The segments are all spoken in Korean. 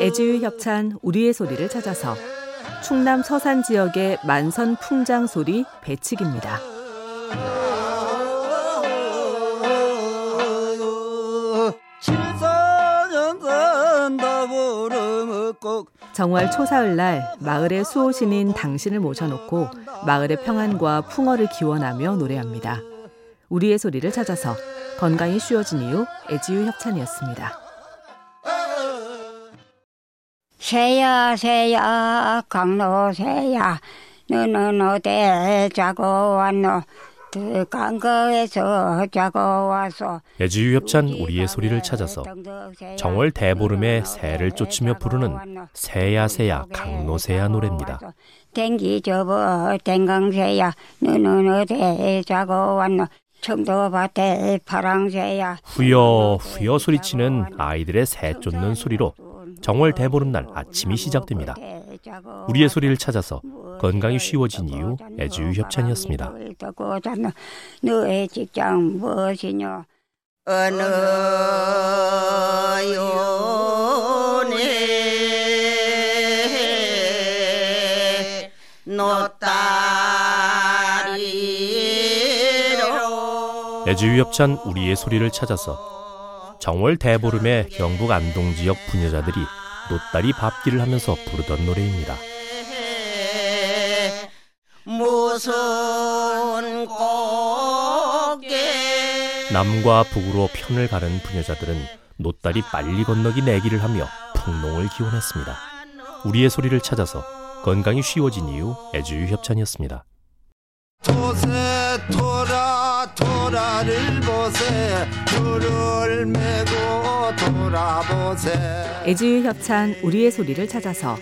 애지유 협찬 우리의 소리를 찾아서 충남 서산 지역의 만선 풍장 소리 배치기입니다. 정월 초사흘날 마을의 수호신인 당신을 모셔놓고 마을의 평안과 풍어를 기원하며 노래합니다. 우리의 소리를 찾아서 건강이 쉬워진 이유 애지유 협찬이었습니다. 새야 새야 강로 새야 너는 어디 자고 왔노 강거에서 자고 와서 애지유 협찬 우리의 소리를 찾아서 정월 대보름에 새를 쫓으며 부르는 새야 새야 강노새야 노래입니다. 댕기 접어 댕강새야 너는 어디 자고 왔노 청도밭에 파랑새야 후여 후여 소리치는 아이들의 새 쫓는 소리로 정월 대보름날 아침이 시작됩니다. 우리의 소리를 찾아서 건강이 쉬워진 이유 애주유 협찬이었습니다. 너의 직장 무엇이냐? 어느 요네 노따 리로 애주유 협찬 우리의 소리를 찾아서 정월 대보름에 경북 안동 지역 부녀자들이 노따리 밥기를 하면서 부르던 노래입니다. 무슨 꽃게 남과 북으로 편을 가는 부녀자들은 노따리 빨리 건너기 내기를 하며 풍농을 기원했습니다. 우리의 소리를 찾아서 건강이 쉬워진 이유 애주유 협찬이었습니다. 토세 토라 토라를 보세 줄을 메고 돌아보세 애지유 협찬 우리의 소리를 찾아서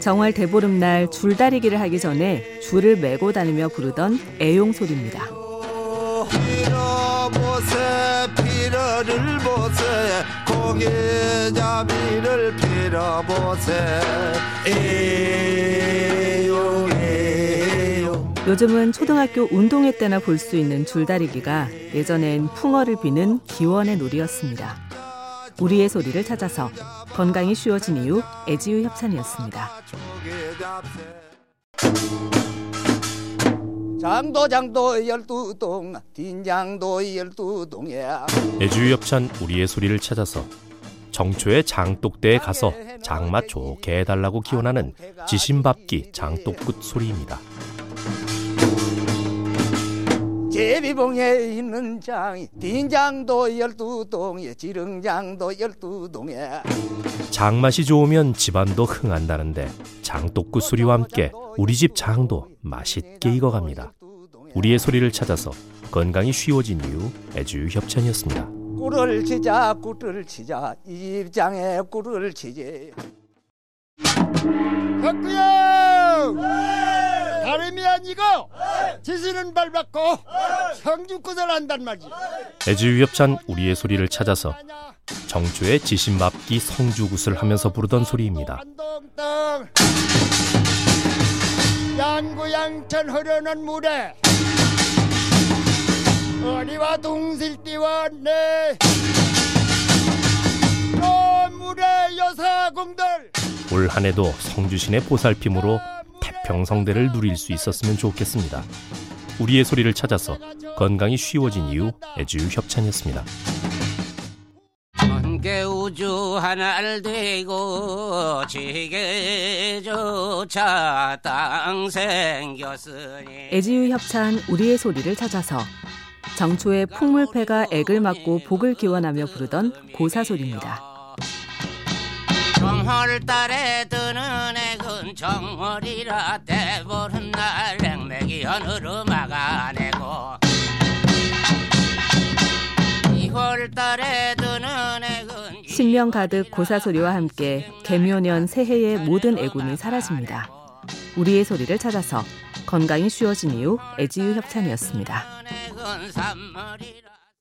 정월 대보름날 줄다리기를 하기 전에 줄을 메고 다니며 부르던 애용 소리입니다. 고개잡이를 빌어보세 애용 요즘은 초등학교 운동회 때나 볼 수 있는 줄다리기가 예전엔 풍어를 비는 기원의 놀이였습니다. 우리의 소리를 찾아서 건강이 쉬워진 이유 애지유 협찬이었습니다. 장도 장도 열두 동 딘장도 열두 동에 애주유 협찬 우리의 소리를 찾아서 정초의 장독대에 가서 장맛 좋게 해달라고 기원하는 지심밥기 장독굿 소리입니다. 제비봉에 있는 장 딘장도 열두 동에 지릉장도 열두 동에 장맛이 좋으면 집안도 흥한다는데 장독구 소리와 함께 우리 집 장도 맛있게 익어갑니다. 우리의 소리를 찾아서 건강이 쉬워진 이유 애주 협찬이었습니다. 꿀을 치자 꿀을 치자 입장에 꿀을 치지 덕구형 다름이 아니고 지수는 밟았고 형주굿을 한단 말이지 애지유 협찬 우리의 소리를 찾아서 정주의 지신맙기 성주굿을 하면서 부르던 소리입니다. 양구양천 흐르는 물에 어리와 동실띠와 내 물의 여사공들 올 한해도 성주신의 보살핌으로 태평성대를 누릴 수 있었으면 좋겠습니다. 우리의 소리를 찾아서 건강이 쉬워진 이유 애주유 협찬이었습니다. 먼게 우주 하나를 되고 지게조차 땅 생겼으니 애지유 협찬 우리의 소리를 찾아서 정초의 풍물패가 액을 맞고 복을 기원하며 부르던 고사소리입니다. 정월달에 뜨는 액은 정월이라 때보는 날 냉맥이 연으로 막아내고 2월달에 뜨는 액은 신명 가득 고사소리와 함께 개묘년 새해의 모든 애군이 사라집니다. 우리의 소리를 찾아서 건강이 쉬워진 이유 애지유 협찬이었습니다.